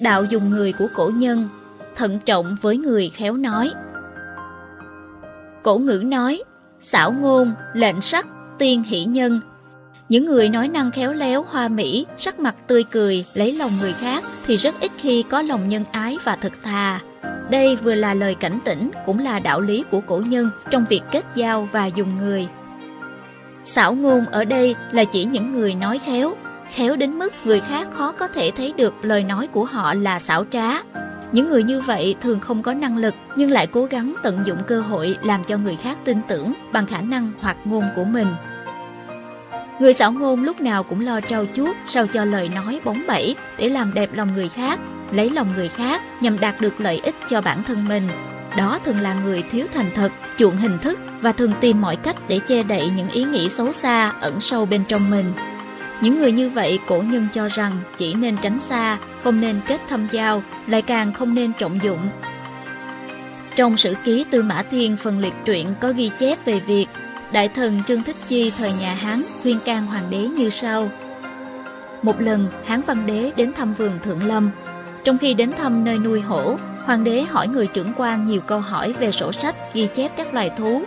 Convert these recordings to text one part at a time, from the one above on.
Đạo dùng người của cổ nhân, thận trọng với người khéo nói. Cổ ngữ nói, xảo ngôn, lệnh sắc, tiên hỷ nhân. Những người nói năng khéo léo, hoa mỹ, sắc mặt tươi cười, lấy lòng người khác thì rất ít khi có lòng nhân ái và thật thà. Đây vừa là lời cảnh tỉnh, cũng là đạo lý của cổ nhân trong việc kết giao và dùng người. Xảo ngôn ở đây là chỉ những người nói khéo, khéo đến mức người khác khó có thể thấy được lời nói của họ là xảo trá. Những người như vậy thường không có năng lực nhưng lại cố gắng tận dụng cơ hội làm cho người khác tin tưởng bằng khả năng hoặc ngôn của mình. Người xảo ngôn lúc nào cũng lo trau chuốt sao cho lời nói bóng bẩy để làm đẹp lòng người khác, lấy lòng người khác nhằm đạt được lợi ích cho bản thân mình. Đó thường là người thiếu thành thật, chuộng hình thức và thường tìm mọi cách để che đậy những ý nghĩ xấu xa ẩn sâu bên trong mình. Những người như vậy cổ nhân cho rằng chỉ nên tránh xa, không nên kết thâm giao, lại càng không nên trọng dụng. Trong sử ký Tư Mã Thiên phần liệt truyện có ghi chép về việc Đại thần Trương Thích Chi thời nhà Hán khuyên can hoàng đế như sau. Một lần, Hán Văn Đế đến thăm vườn Thượng Lâm. Trong khi đến thăm nơi nuôi hổ, hoàng đế hỏi người trưởng quan nhiều câu hỏi về sổ sách ghi chép các loài thú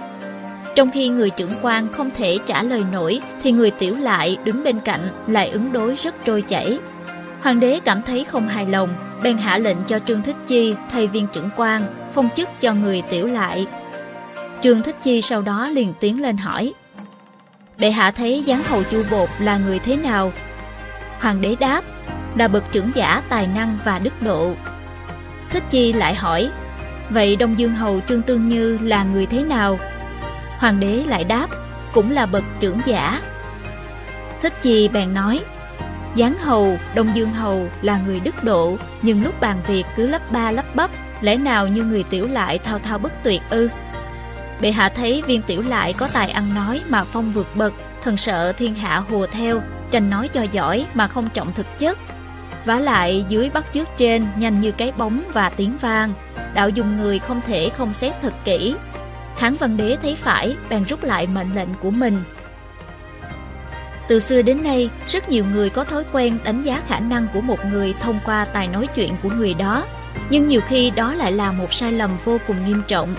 trong khi người trưởng quan không thể trả lời nổi thì người tiểu lại đứng bên cạnh lại ứng đối rất trôi chảy. Hoàng đế cảm thấy không hài lòng, bèn hạ lệnh cho Trương Thích Chi thay viên trưởng quan, phong chức cho người tiểu lại. Trương Thích Chi sau đó liền tiến lên hỏi. Bệ hạ thấy giáng hầu chu bột là người thế nào? Hoàng đế đáp, là bậc trưởng giả tài năng và đức độ. Thích Chi lại hỏi, vậy Đông Dương hầu Trương Tương Như là người thế nào? Hoàng đế lại đáp, cũng là bậc trưởng giả. Thích Chi bèn nói, Giáng hầu, Đông Dương hầu là người đức độ, nhưng lúc bàn việc cứ lắp ba lắp bắp, lẽ nào như người tiểu lại thao thao bất tuyệt ư? Bệ hạ thấy viên tiểu lại có tài ăn nói mà phong vượt bậc, thần sợ thiên hạ hùa theo, tranh nói cho giỏi mà không trọng thực chất. vả lại dưới bắt trước trên nhanh như cái bóng và tiếng vang, đạo dùng người không thể không xét thật kỹ, Hán Văn Đế thấy phải, bèn rút lại mệnh lệnh của mình. Từ xưa đến nay, rất nhiều người có thói quen đánh giá khả năng của một người thông qua tài nói chuyện của người đó. Nhưng nhiều khi đó lại là một sai lầm vô cùng nghiêm trọng.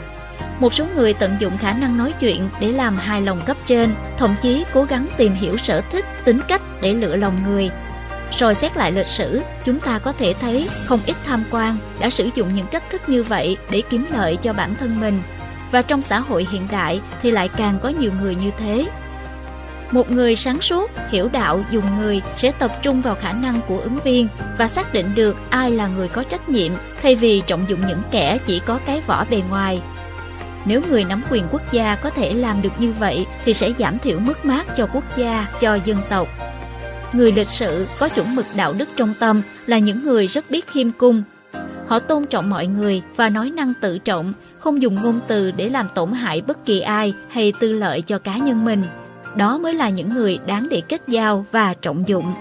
Một số người tận dụng khả năng nói chuyện để làm hài lòng cấp trên, thậm chí cố gắng tìm hiểu sở thích, tính cách để lựa lòng người. Rồi xét lại lịch sử, chúng ta có thể thấy không ít tham quan đã sử dụng những cách thức như vậy để kiếm lợi cho bản thân mình và trong xã hội hiện đại thì lại càng có nhiều người như thế. Một người sáng suốt, hiểu đạo, dùng người sẽ tập trung vào khả năng của ứng viên và xác định được ai là người có trách nhiệm thay vì trọng dụng những kẻ chỉ có cái vỏ bề ngoài. Nếu người nắm quyền quốc gia có thể làm được như vậy thì sẽ giảm thiểu mất mát cho quốc gia, cho dân tộc. Người lịch sự có chuẩn mực đạo đức trong tâm là những người rất biết khiêm cung. Họ tôn trọng mọi người và nói năng tự trọng, không dùng ngôn từ để làm tổn hại bất kỳ ai hay tư lợi cho cá nhân mình. Đó mới là những người đáng để kết giao và trọng dụng.